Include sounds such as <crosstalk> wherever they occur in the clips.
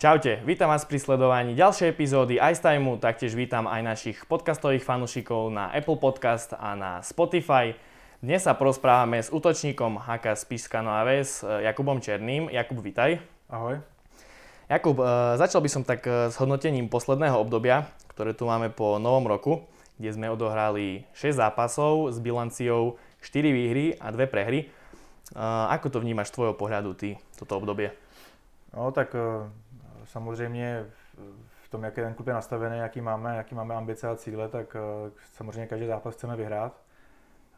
Čaute, vítam vás pri sledovaní ďalšej epizódy Ice Timeu, taktiež vítam aj našich podcastových fanúšikov na Apple Podcast a na Spotify. Dnes sa porozprávame s útočníkom HK Spišska Nová Ves, Jakubom Černým. Jakub, vítaj. Ahoj. Jakub, e, začal by som tak e, s hodnotením posledného obdobia, ktoré tu máme po novom roku, kde sme odohrali 6 zápasov s bilanciou 4 výhry a 2 prehry. Ako to vnímaš z tvojho pohľadu ty, toto obdobie? No tak samozřejmě v tom, jak je ten klub je nastavený, jaký máme, jaký máme ambice a cíle, tak eh, samozřejmě každý zápas chceme vyhrát.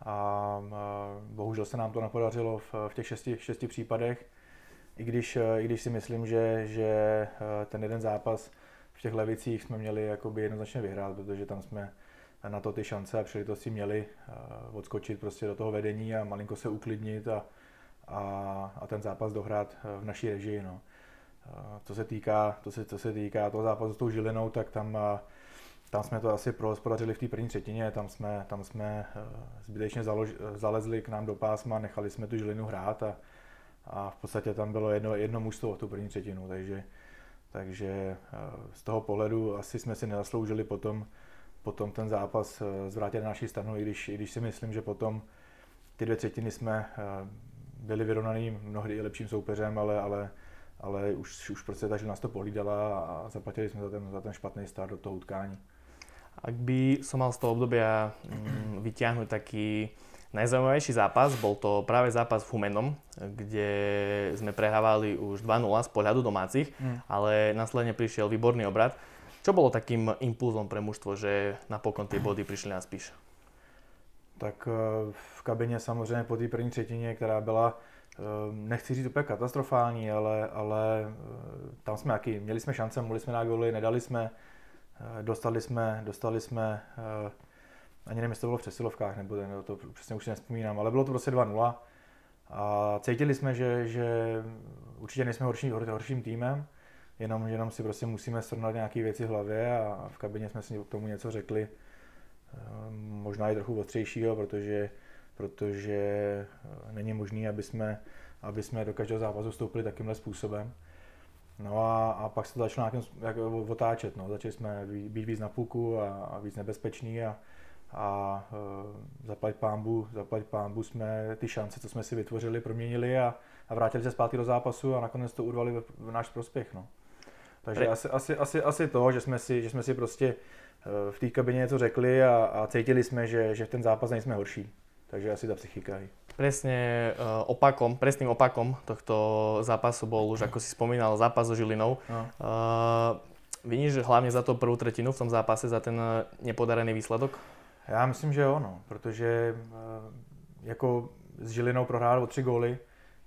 A eh, bohužel se nám to nepodařilo v, těch šesti, šesti případech. I když, eh, I když si myslím, že, že ten jeden zápas v těch levicích jsme měli jakoby jednoznačně vyhrát, protože tam jsme na to ty šance a příležitosti měli odskočit prostě do toho vedení a malinko se uklidnit a, a, a ten zápas dohrát v naší režii. No. Co se týká, to se, co se týká toho zápasu s tou Žilinou, tak tam, tam jsme to asi prohospodařili v té první třetině, tam jsme, tam jsme e, zbytečně založ, zalezli k nám do pásma, nechali jsme tu Žilinu hrát a, a v podstatě tam bylo jedno, jedno mužstvo tu první třetinu, takže, takže e, z toho pohledu asi jsme si nezasloužili potom, potom ten zápas e, zvrátit na naší stranu, i když, i když si myslím, že potom ty dvě třetiny jsme byli vyrovnaný mnohdy i lepším soupeřem, ale, ale ale už, už prostě ta nás to pohlídala a zaplatili jsme za ten, za ten špatný start do toho utkání. Ak by som mal z toho obdobia mm, vyťahnuť taký najzaujímavejší zápas, bol to práve zápas v Humenom, kde sme prehrávali už 2-0 z pohľadu domácich, mm. ale následne prišiel výborný obrad. Čo bolo takým impulzom pre mužstvo, že napokon tie body prišli na spíš? Tak eh, v kabině samozřejmě po té první třetině, která byla nechci říct úplně katastrofální, ale, ale eh, tam jsme jaký, měli jsme šance, mohli jsme na goly, nedali jsme, eh, dostali jsme, dostali jsme, eh, ani nevím, jestli to bylo v přesilovkách, nebo to, to přesně už si nespomínám, ale bylo to prostě 2-0 a cítili jsme, že, že určitě nejsme horší, horším týmem, jenom, jenom si prostě musíme srovnat nějaké věci v hlavě a v kabině jsme si k tomu něco řekli, možná i trochu ostřejšího, protože protože eh, není možné, aby jsme, aby jsme do každého zápasu vstoupili takýmhle způsobem. No a, a pak se to začalo nějakým jak, otáčet. No. Začali jsme být víc na půlku a, a víc nebezpeční a, a e, zaplať pámbu, zaplať pámbu jsme ty šance, co jsme si vytvořili, proměnili a, a vrátili se zpátky do zápasu a nakonec to urvali v, v náš prospěch. No. Takže asi, asi, asi, asi to, že jsme si, že jsme si prostě eh, v té kabině něco řekli a, a cítili jsme, že, že v ten zápas nejsme horší. Takže asi ta psychika. Hej. Presne uh, opakom, presným opakom tohto zápasu bol už, ako si spomínal, zápas so Žilinou. No. Uh, Viníš hlavně za to prvú tretinu v tom zápase, za ten nepodarený výsledok? Já myslím, že jo, no, protože uh, jako s Žilinou prohrál o tři góly,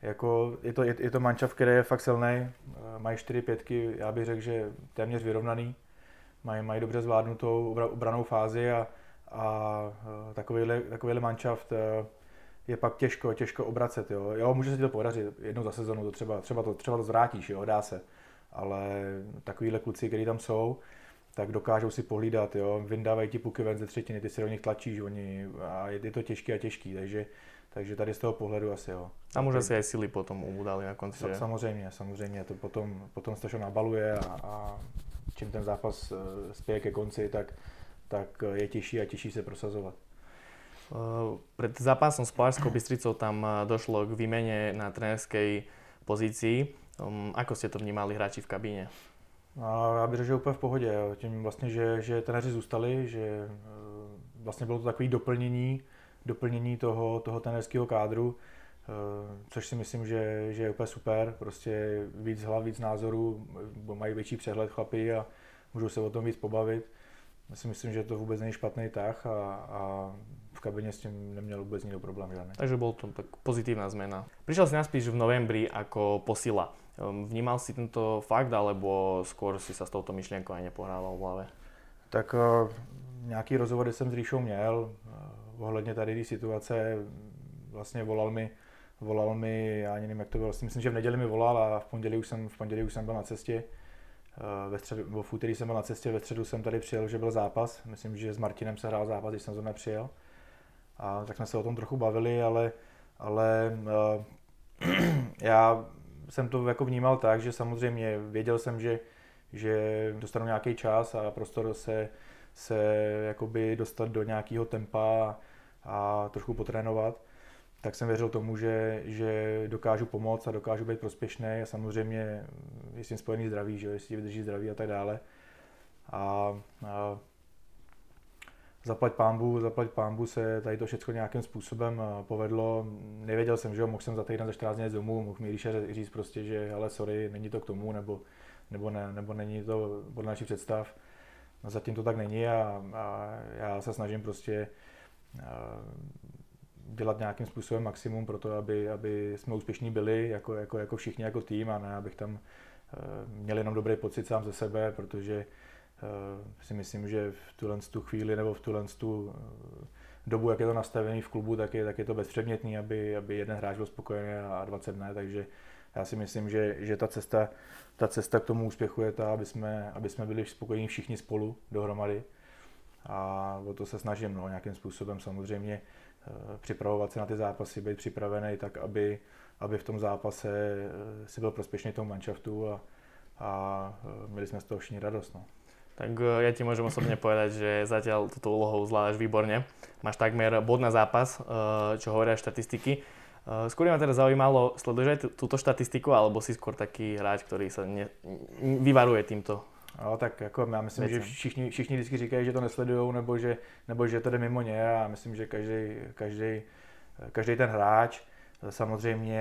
jako je to, je, je to mančav, který je fakt silný, mají čtyři pětky, já bych řekl, že téměř vyrovnaný, mají, mají dobře zvládnutou obranou fázi a a e, takovýhle, takovýhle manšaft e, je pak těžko, těžko obracet. Jo. jo, může se ti to podařit jednou za sezonu, to třeba, třeba, to, třeba to zvrátíš, jo, dá se. Ale takovýhle kluci, kteří tam jsou, tak dokážou si pohlídat, jo, vyndávají ti puky ven ze třetiny, ty si do nich tlačíš, oni, a je, je to těžký a těžký, takže, takže tady z toho pohledu asi jo. A může si aj sily potom ubudali na konci. Že? Samozřejmě, samozřejmě, to potom, potom to nabaluje a, a čím ten zápas e, spěje ke konci, tak, tak eh, je těžší a těžší se prosazovat. Uh, pred zápasom s Polářskou Bystricou tam eh, došlo k výmene na trenerskej pozícii. Um, ako ste to vnímali hráči v kabíne? A já bych řekl, že úplně v pohodě. Tím vlastně, že, že trenéři zůstali, že vlastně bylo to takové doplnění, doplnění toho, toho trenerského kádru, což si myslím, že, že je úplně super. Prostě víc hlav, víc názorů, mají větší přehled chlapy a můžou se o tom víc pobavit. Já si myslím, že to vůbec není špatný tah a, a v kabině s tím neměl vůbec nikdo problém žádný. Takže bol to tak pozitívna zmena. Prišiel si naspíš v novembri ako posila. Ehm, vnímal si tento fakt, alebo skôr si sa s touto myšlienkou aj nepohrával v hlave? Tak uh, nějaký rozhovory jsem s Ríšou měl uh, ohledně tady té situace. Vlastně volal mi, volal mi, já ani nevím, jak to bylo, myslím, že v neděli mi volal a v pondělí už jsem, v pondělí už jsem byl na cestě. Eh, ve středu, v úterý jsem byl na cestě, ve středu jsem tady přijel, že byl zápas. Myslím, že s Martinem se hrál zápas, když jsem zrovna přijel. A tak jsme se o tom trochu bavili, ale, ale uh, <clears throat> já jsem to jako vnímal tak, že samozřejmě věděl jsem, že, že dostanu nějaký čas a prostor se, se jakoby dostat do nějakého tempa a, trošku potrénovat tak jsem věřil tomu, že, že dokážu pomoct a dokážu být prospěšný samozřejmě je s tím spojený zdraví, že jestli vydrží zdraví a tak dále. A, a zaplať pámbu, zaplať pámbu se tady to všechno nějakým způsobem povedlo. Nevěděl jsem, že jo, mohl jsem za týden za 14 dní domů, mohl mi říct, říct prostě, že ale sorry, není to k tomu, nebo, nebo, ne, nebo není to podle našich představ. No, zatím to tak není a, a já se snažím prostě dělat nějakým způsobem maximum pro to, aby, aby jsme úspěšní byli jako, jako, jako všichni jako tým a ne, abych tam měl jenom dobrý pocit sám ze sebe, protože uh, si myslím, že v tuhle tu chvíli nebo v tuhle tu uh, dobu, jak je to nastavený v klubu, tak je, tak je to bezpředmětný, aby, aby jeden hráč byl spokojený a 20 ne, takže já si myslím, že, že ta, cesta, ta cesta k tomu úspěchu je ta, aby jsme, aby jsme byli spokojení všichni spolu dohromady. A o to se snažím no, nějakým způsobem samozřejmě Eh, připravovat se na ty zápasy, být připravený tak, aby, aby v tom zápase eh, si byl prospěšný tomu manšaftu a, a eh, měli jsme z toho všichni radost. No. Tak ja ti môžem osobne povedať, že zatiaľ túto úlohou zvládaš výborne. Máš takmer bod na zápas, čo hovoria štatistiky. Skôr ma teda zaujímalo, sleduješ aj túto štatistiku, alebo si skôr taký hráč, ktorý sa ne, vyvaruje týmto No, tak jako já myslím, věcem. že všichni, všichni vždycky říkají, že to nesledují, nebo že, nebo že to jde mimo ně. A myslím, že každý, každý, každý ten hráč samozřejmě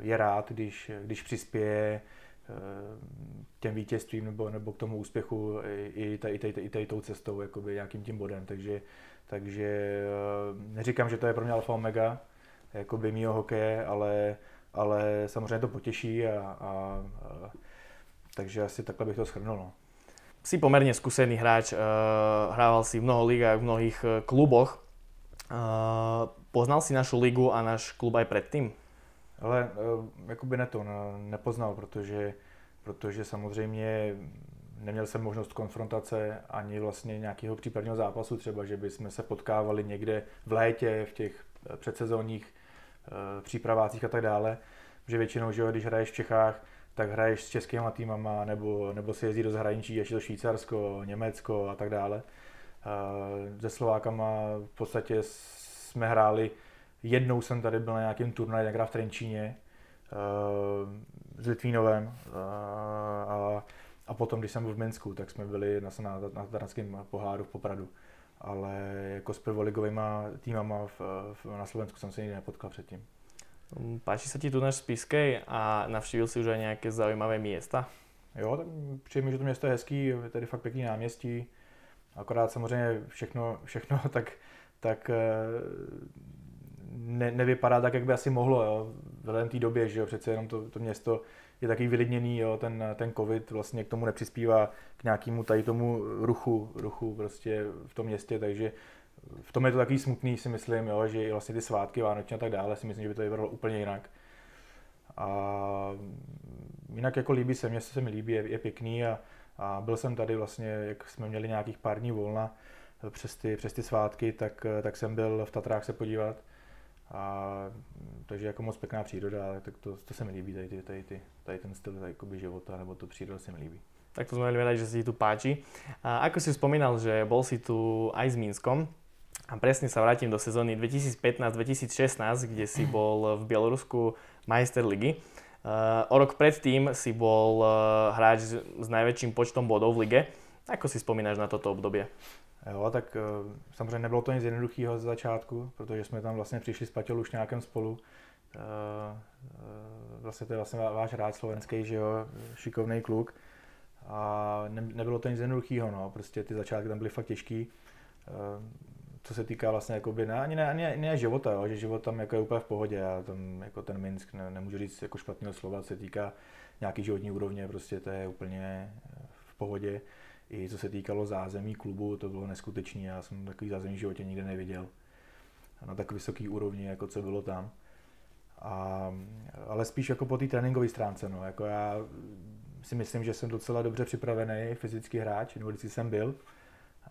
je rád, když, když přispěje eh, těm vítězstvím nebo, nebo k tomu úspěchu i, tady, i, i tady tou cestou, jakoby nějakým tím bodem. Takže, takže eh, neříkám, že to je pro mě alfa omega, jakoby mýho hokeje, ale, ale samozřejmě to potěší a, a, a takže asi takhle bych to shrnul. No. Si pomerne skúsený hráč, hrával si v mnoho ligách, v mnohých kluboch. Poznal si našu ligu a náš klub aj predtým? Ale uh, jakoby ne to, nepoznal, protože, protože samozřejmě neměl jsem možnost konfrontace ani vlastně nějakého případního zápasu, třeba, že bychom se potkávali někde v létě, v těch předsezónních uh, přípravácích a tak dále. Že většinou, že když hraješ v Čechách, tak hraješ s českýma týmama, nebo, nebo si jezdí do zahraničí, ještě do Švýcarsko, Německo a tak dále. Se Slovákama v podstatě jsme hráli, jednou jsem tady byl na nějakém turnaji, někde v Trenčíně, s Litvínovem a, a potom, když jsem byl v Minsku, tak jsme byli na, na, na Taranském poháru v Popradu. Ale jako s prvoligovými týmama v, v, na Slovensku jsem se nikdy nepotkal předtím. Mm, páči sa ti tu náš Spiskej a navštívil si už aj nějaké zaujímavé místa? Jo, tak přijde že to město je hezký, je tady fakt pěkný náměstí. Akorát samozřejmě všechno, všechno <laughs> tak, tak eh, ne, nevypadá tak, jak by asi mohlo, jo. V té době, že jo, přece jenom to, to město je taky vylidněný, jo, ten, ten covid vlastně k tomu nepřispívá k nějakému tady tomu ruchu, ruchu prostě v tom městě, takže v tom je to takový smutný, si myslím, jo, že i vlastně ty svátky vánoční a tak dále si myslím, že by to vypadalo úplně jinak. A jinak jako líbí se, mě se mi líbí, je, je pěkný a, a, byl jsem tady vlastně, jak jsme měli nějakých pár dní volna přes ty, přes ty svátky, tak, tak jsem byl v Tatrách se podívat. A, takže jako moc pěkná příroda, tak to, to se mi líbí, tady, tady, tady, tady ten styl tady, života, nebo to příroda se mi líbí. Tak to sme veľmi radi, že si tu páči. A ako si spomínal, že bol si tu aj s Minskom, a presne sa vrátim do sezóny 2015-2016, kde si <clears throat> bol v Bielorusku majster ligy. O rok predtým si bol uh, hráč s, najväčším počtom bodov v lige. Ako si spomínáš na toto obdobie? Jo, tak uh, samozřejmě nebylo to nic jednoduchého z začátku, protože jsme tam vlastně přišli s Paťou nějakém spolu. Uh, uh, vlastně to je vlastně váš hráč slovenský, že jo, šikovný kluk. A ne, nebylo to nic jednoduchého, no, prostě ty začátky tam byly fakt těžký. Co se týká vlastně jakoby, ne, ani ne, ani ne života, jo, že život tam jako je úplně v pohodě, já tam jako ten Minsk ne, nemůžu říct jako špatného slova, co se týká nějaký životní úrovně, prostě to je úplně eh, v pohodě. I co se týkalo zázemí klubu, to bylo neskutečné, já jsem takový zázemí v životě nikdy neviděl. Na tak vysoký úrovni, jako co bylo tam. A, ale spíš jako po té tréninkové stránce, no, jako já si myslím, že jsem docela dobře připravený fyzický hráč, nebo vždycky jsem byl,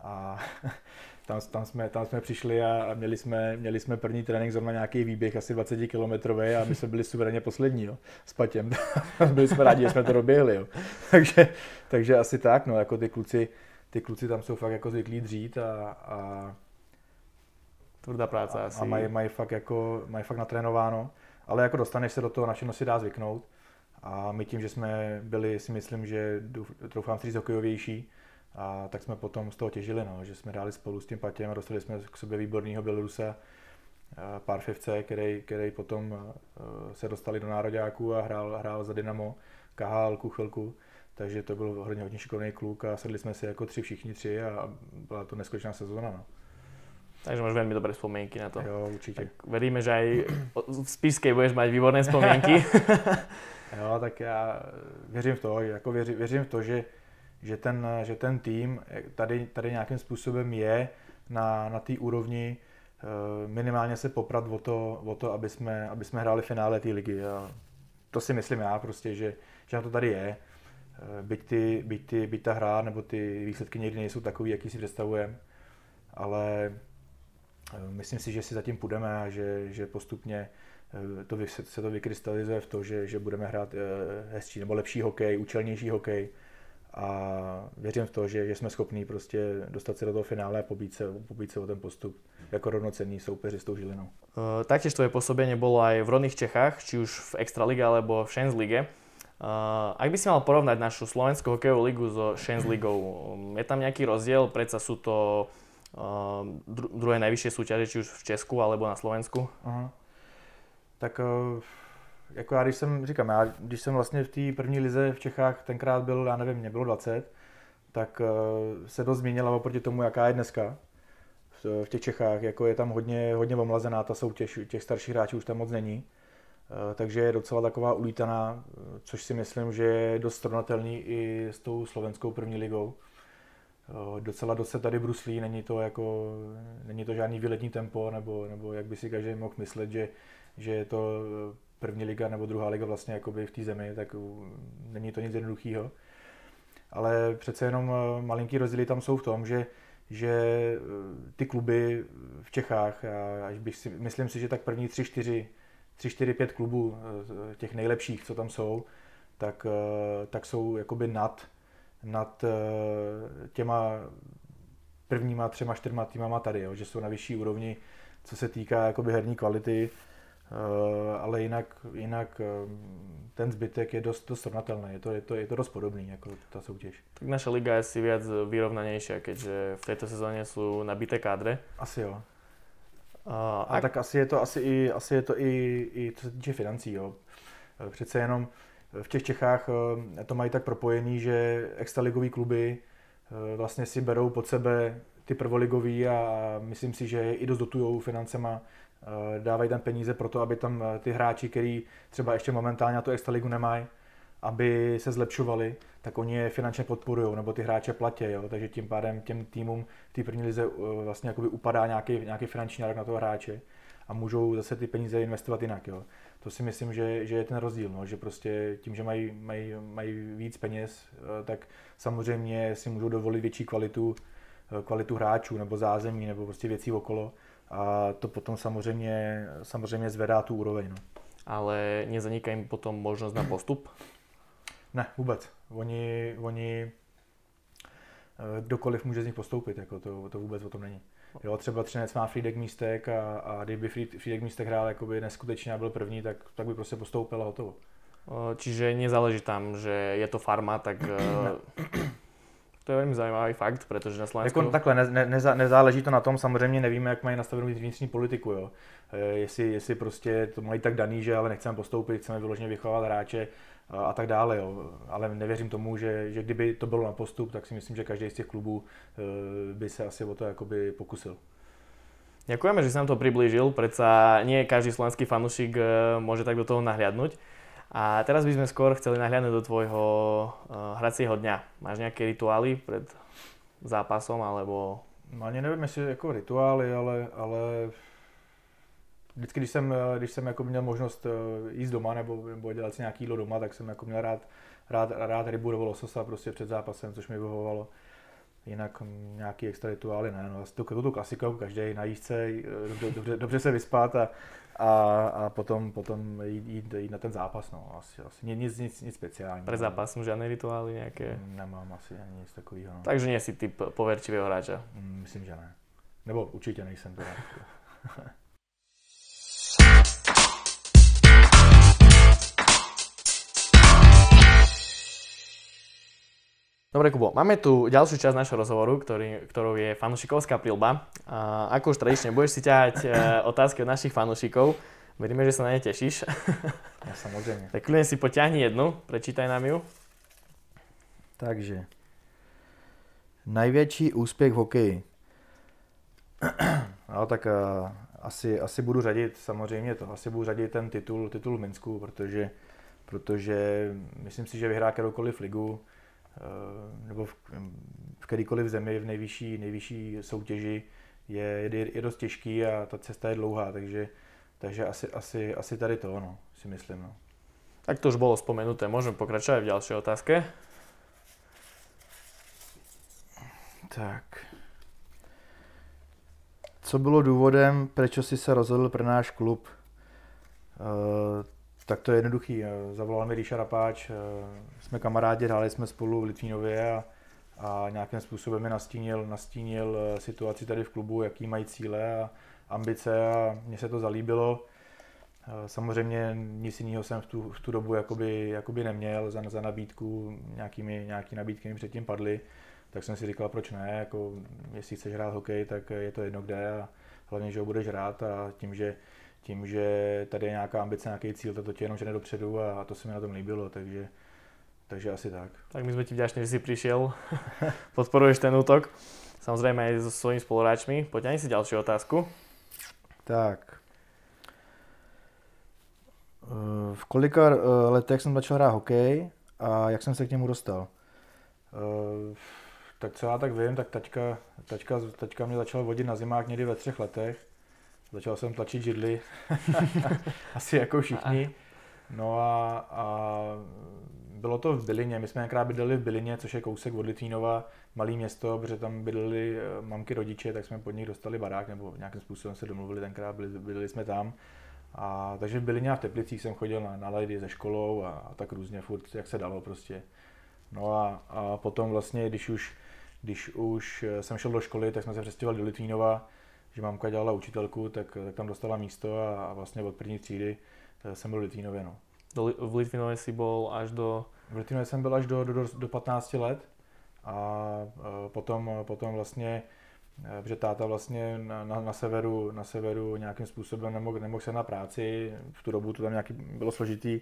A <laughs> tam, tam, jsme, tam jsme přišli a měli jsme, měli jsme první trénink zrovna nějaký výběh asi 20 km a my jsme byli suverénně poslední jo, s Patěm. <laughs> byli jsme rádi, že jsme to doběhli. Jo. <laughs> takže, takže asi tak, no, jako ty kluci, ty kluci tam jsou fakt jako zvyklí dřít a, a Tvrdá práce a, asi. A mají, mají, fakt jako, mají fakt natrénováno, ale jako dostaneš se do toho, na všechno si dá zvyknout. A my tím, že jsme byli, si myslím, že troufám si říct hokejovější, a tak jsme potom z toho těžili, no, že jsme hráli spolu s tím Patěm a dostali jsme k sobě výborného Bělorusa, Parfivce, který, který potom se dostali do nároďáků a hrál, hrál za Dynamo, kahal chvilku. Takže to byl hodně, hodně šikovný kluk a sedli jsme si jako tři, všichni tři a byla to neskutečná sezóna. No. Takže máš veľmi dobré spomienky na to. Jo, určitě. Tak veríme, že aj v Spišskej budeš mať výborné spomienky. <laughs> jo, tak já věřím v to, jako věřím, věřím v to, že, že, ten, že ten tým tady, tady nějakým způsobem je na, na té úrovni eh, minimálně se poprat o to, o to aby, jsme, aby jsme hráli finále té ligy. A to si myslím já prostě, že, že na to tady je. Eh, byť, ty, byť, ty, byť ta hra nebo ty výsledky někdy nejsou takový, jaký si představujeme, ale Eh, myslím si, že si zatím půjdeme a že, že postupně eh, to, se to vykrystalizuje v to, že, že budeme hrát eh, hezčí nebo lepší hokej, účelnější hokej a věřím v to, že, že jsme schopní prostě dostat se do toho finále a pobít se, pobít se o ten postup jako rovnocenný soupeři s tou Žilinou. Uh, taktiež tvoje pôsobenie bolo aj v rodných Čechách, či už v Extralíge alebo v Šens lige. Uh, ak by si mal porovnať našu slovenskú hokejovú ligu so Šens ligou, je tam nejaký rozdiel? Predsa sú to dru- druhé nejvyšší soutěže, či už v Česku alebo na Slovensku? Aha. Tak eh, jako já, když jsem, říkám, já, když jsem vlastně v té první lize v Čechách tenkrát byl, já nevím, mě bylo 20, tak eh, se dost změnila oproti tomu, jaká je dneska v těch Čechách. Jako je tam hodně, hodně omlazená ta soutěž, těch starších hráčů už tam moc není. Eh, takže je docela taková ulítaná, což si myslím, že je dost srovnatelný i s tou slovenskou první ligou. Eh, docela dost se tady bruslí, není to jako, není to žádný výletní tempo, nebo, nebo jak by si každý mohl myslet, že, že je to eh, první liga nebo druhá liga vlastně jakoby v té zemi, tak není to nic jednoduchého. Ale přece jenom eh, malinký rozdíly tam jsou v tom, že, že ty kluby v Čechách, až bych si, myslím si, že tak první tři, čtyři, tři, čtyři, pět klubů těch nejlepších, co tam jsou, tak, tak jsou jakoby nad nad eh, těma prvníma třema, čtyřma týmama tady, jo, že jsou na vyšší úrovni, co se týká jakoby herní kvality, eh, ale jinak, jinak eh, ten zbytek je dost, dost srovnatelný, je to, je, to, je to dost podobný, jako ta soutěž. Tak naša liga je si viac vyrovnanější, keďže v této sezóně jsou nabité kádre. Asi jo. A, a tak asi je to, asi i, asi je to i, i co se týče financí, jo. Přece jenom v těch Čechách eh, to mají tak propojený, že extraligový kluby eh, vlastně si berou pod sebe ty prvoligový a myslím si, že je i dost dotujou financema, eh, dávají tam peníze pro to, aby tam ty hráči, který třeba ještě momentálně na tu extraligu nemají, aby se zlepšovali, tak oni je finančně podporují, nebo ty hráče platí, jo? takže tím pádem těm týmům v té první lize vlastně upadá nějaký, nějaký finanční nárok na toho hráče a můžou zase ty peníze investovat jinak. Jo? to si myslím, že, že je ten rozdíl, no, že prostě tím, že mají, mají, mají víc peněz, eh, tak samozřejmě si můžou dovolit větší kvalitu, eh, kvalitu hráčů nebo zázemí nebo prostě věcí okolo a to potom samozřejmě, samozřejmě zvedá tu úroveň. No. Ale nezaniká jim potom možnost na postup? Ne, vůbec. Oni, oni eh, kdokoliv může z nich postoupit, jako to, to vůbec o tom není. Jo, třeba Třinec má Friedek místek a, a kdyby Friedek místek hrál jakoby neskutečně a byl první, tak, tak by prostě postoupil a hotovo. Čiže nezáleží tam, že je to farma, tak <coughs> to je velmi zajímavý fakt, protože na Slovensku... Jako takhle, ne, ne, neza, nezáleží to na tom, samozřejmě nevíme, jak mají nastavenou vnitřní politiku, jo. E, jestli, jestli prostě to mají tak daný, že ale nechceme postoupit, chceme vyloženě vychovat hráče, a tak dále. Jo. Ale nevěřím tomu, že, že kdyby to bylo na postup, tak si myslím, že každý z těch klubů eh, by se asi o to jakoby pokusil. Ďakujeme, že si nám to priblížil, predsa nie každý slovenský fanúšik eh, môže tak do toho nahliadnúť. A teraz by sme skôr chceli nahliadnúť do tvojho uh, hracieho dňa. Máš nejaké rituály pred zápasom, alebo... No ani nevím, jestli jako rituály, ale, ale vždycky, když jsem, eh, když jsem jako měl možnost eh, jíst doma nebo, nebo dělat si nějaký jídlo doma, tak jsem jako měl rád, rád, rád rybu nebo lososa prostě před zápasem, což mi vyhovovalo. jinak nějaký extra rituály ne. No, tu, tu klasikou, každý na jízdce, dobře, dobře, dobře se vyspat a, a, a potom, potom jít, jít, jít, na ten zápas. No. Asi, asi nic, nic, nic speciálního. Pre zápas jsou žádné rituály nějaké? Nemám asi ani nic takového. No. Takže nie si typ poverčivého hráče? Mm, myslím, že ne. Nebo určitě nejsem teda. <laughs> Dobre, Kubo, máme tu ďalšiu časť našho rozhovoru, ktorý, ktorou je fanušikovská prilba. A ako už tradične, budeš si ťahať e, otázky od našich fanušikov. Veríme, že sa na ne tešíš. Ja, samozrejme. tak kľudne si poťahni jednu, prečítaj nám ju. Takže. Najvětší úspěch v hokeji. <clears throat> no, tak uh, asi, asi budu řadit samozřejmě to, asi budu řadit ten titul, titul v Minsku, protože, protože myslím si, že vyhrá kteroukoliv ligu, nebo v, v kterýkoliv zemi v nejvyšší, nejvyšší soutěži je, je, je dost těžký a ta cesta je dlouhá, takže, takže asi, asi, asi tady to, no, si myslím. No. Tak to už bylo spomenuté, můžeme pokračovat v další otázce. Tak. Co bylo důvodem, proč jsi se rozhodl pro náš klub? Tak to je jednoduchý. Zavolal mi Ríša Rapáč, eh, jsme kamarádi, hráli jsme spolu v Litvínově a, a nějakým způsobem mi nastínil, nastínil eh, situaci tady v klubu, jaký mají cíle a ambice a mně se to zalíbilo. Eh, samozřejmě nic jiného jsem v tu, v tu dobu jakoby, jakoby neměl za, za nabídku, nějakými, nějaký nabídky mi předtím padly, tak jsem si říkal, proč ne, jako, jestli chceš hrát hokej, tak je to jedno kde a hlavně, že ho budeš hrát a tím, že tím, že tady je nějaká ambice, nějaký cíl, to tě jenom žene dopředu a to se mi na tom líbilo, takže, takže asi tak. Tak my jsme ti vďační, že jsi přišel, <laughs> podporuješ ten útok, samozřejmě i so svými spoluhráčmi. Poďani si další otázku. Tak. V kolika eh, letech jsem začal hrát hokej a jak jsem se k němu dostal? Eh, tak co já tak vím, tak taťka, taťka, taťka mě začal vodit na zimák někdy ve třech letech Začal jsem tlačit židly, <laughs> asi jako všichni. No a, a bylo to v Bylině, my jsme nějaká bydleli v Bylině, což je kousek od Litvínova, malý město, protože tam bydleli eh, mamky rodiče, tak jsme pod nich dostali barák, nebo nějakým způsobem se domluvili tenkrát, byli, bydleli jsme tam. A, takže v Bylině a v Teplicích jsem chodil na, na lady ze školou a, a tak různě, furt jak se dalo prostě. No a, a potom vlastně, když už, když už eh, jsem šel do školy, tak jsme se přestěhovali do Litvínova, že mamka dělala učitelku, tak, tak tam dostala místo a, a vlastně od první třídy eh, jsem byl v Litvínově. No. Do, v Litvínově si byl až do... V Litvínově jsem byl až do, do, do 15 let a, potom, potom vlastně eh, protože táta vlastně na, na, na, severu, na severu nějakým způsobem nemohl, nemohl se na práci, v tu dobu to tam nějaký bylo složitý,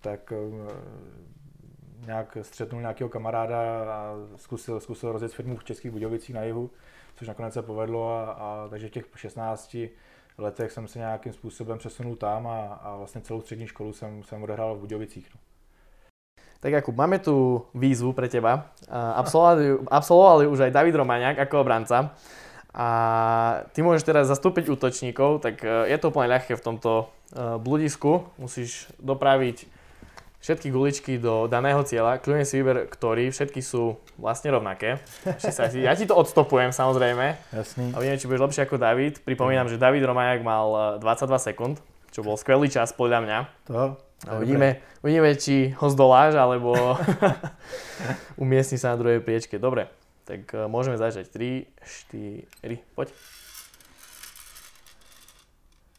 tak uh, nějak střetnul nějakého kamaráda a zkusil, zkusil rozjet firmu v Českých Budějovicích na jihu což nakonec se povedlo a, a takže v těch 16 letech jsem se nějakým způsobem přesunul tam a, a vlastně celou střední školu jsem, jsem odehrál v Budějovicích. No. Tak Jakub, máme tu výzvu pre teba. Absolvovali, absolvovali už aj David Romaňák ako obranca. A ty môžeš teraz zastúpiť útočníkov, tak e, je to úplne ľahké v tomto e, bludisku. Musíš dopraviť všetky guličky do daného cieľa, kľudne si vyber, ktorý, všetky sú vlastne rovnaké. Ja ti to odstopujem samozrejme. Jasný. A uvidíme, či budeš lepšie ako David. Pripomínam, že David Romajak mal 22 eh, sekúnd, čo bol skvelý čas podľa mňa. To? A uvidíme, uvidíme, či ho zdoláš, alebo <laughs> umiestni sa na druhej priečke. Dobre, tak eh, môžeme začať. 3, 4, poď.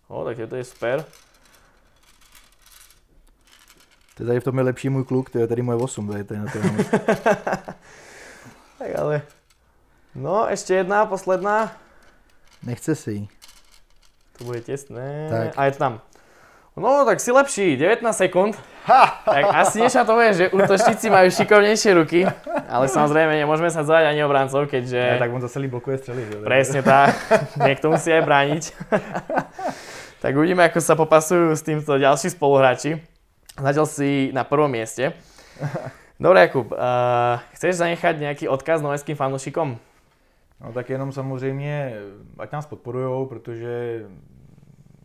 O, tak to je super. To je tady v tom je lepší můj kluk, to je tady moje 8, tady, tady na to <laughs> Tak ale... No, ještě jedna, posledná. Nechce si ji. To bude těsné. Tak. A je to tam. No, tak si lepší, 19 sekund. Ha! Tak asi je, že útočníci majú šikovnejšie ruky, ale samozrejme nemôžeme sa zvať ani obrancov, keďže... Ne, tak on zase blokuje střely, že? Presne tak, niekto musí aj brániť. <laughs> tak uvidíme, ako sa popasujú s týmto ďalší spoluhráči. Zatiaľ si na prvom mieste. Dobre, Jakub, uh, chceš zanechat nějaký odkaz noveckým fanoušikům? No tak jenom samozřejmě, ať nás podporujou, protože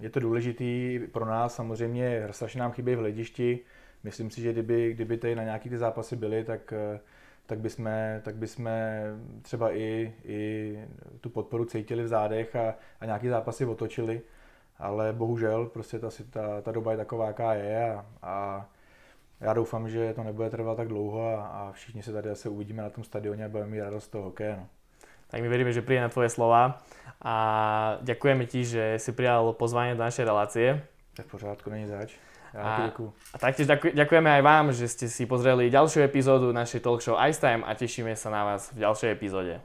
je to důležitý pro nás, samozřejmě strašně nám chybí v hledišti. Myslím si, že kdyby, kdyby tady na nějaký ty zápasy byly, tak, tak bychom, tak bychom třeba i, i tu podporu cítili v zádech a, a nějaký zápasy otočili. Ale bohužel prostě ta, ta, ta doba je taková, jaká je a, a já doufám, že to nebude trvat tak dlouho a, a všichni se tady zase uvidíme na tom stadioně a budeme mít radost z toho hokeje. No. Tak my veríme, že príde na tvoje slova a ďakujeme ti, že si prijal pozvanie do našej relácie. To je v pořádku, není zač. A, a taktiež ďakujeme aj vám, že ste si pozreli ďalšiu epizódu našej talk show Ice Time a tešíme sa na vás v ďalšej epizóde.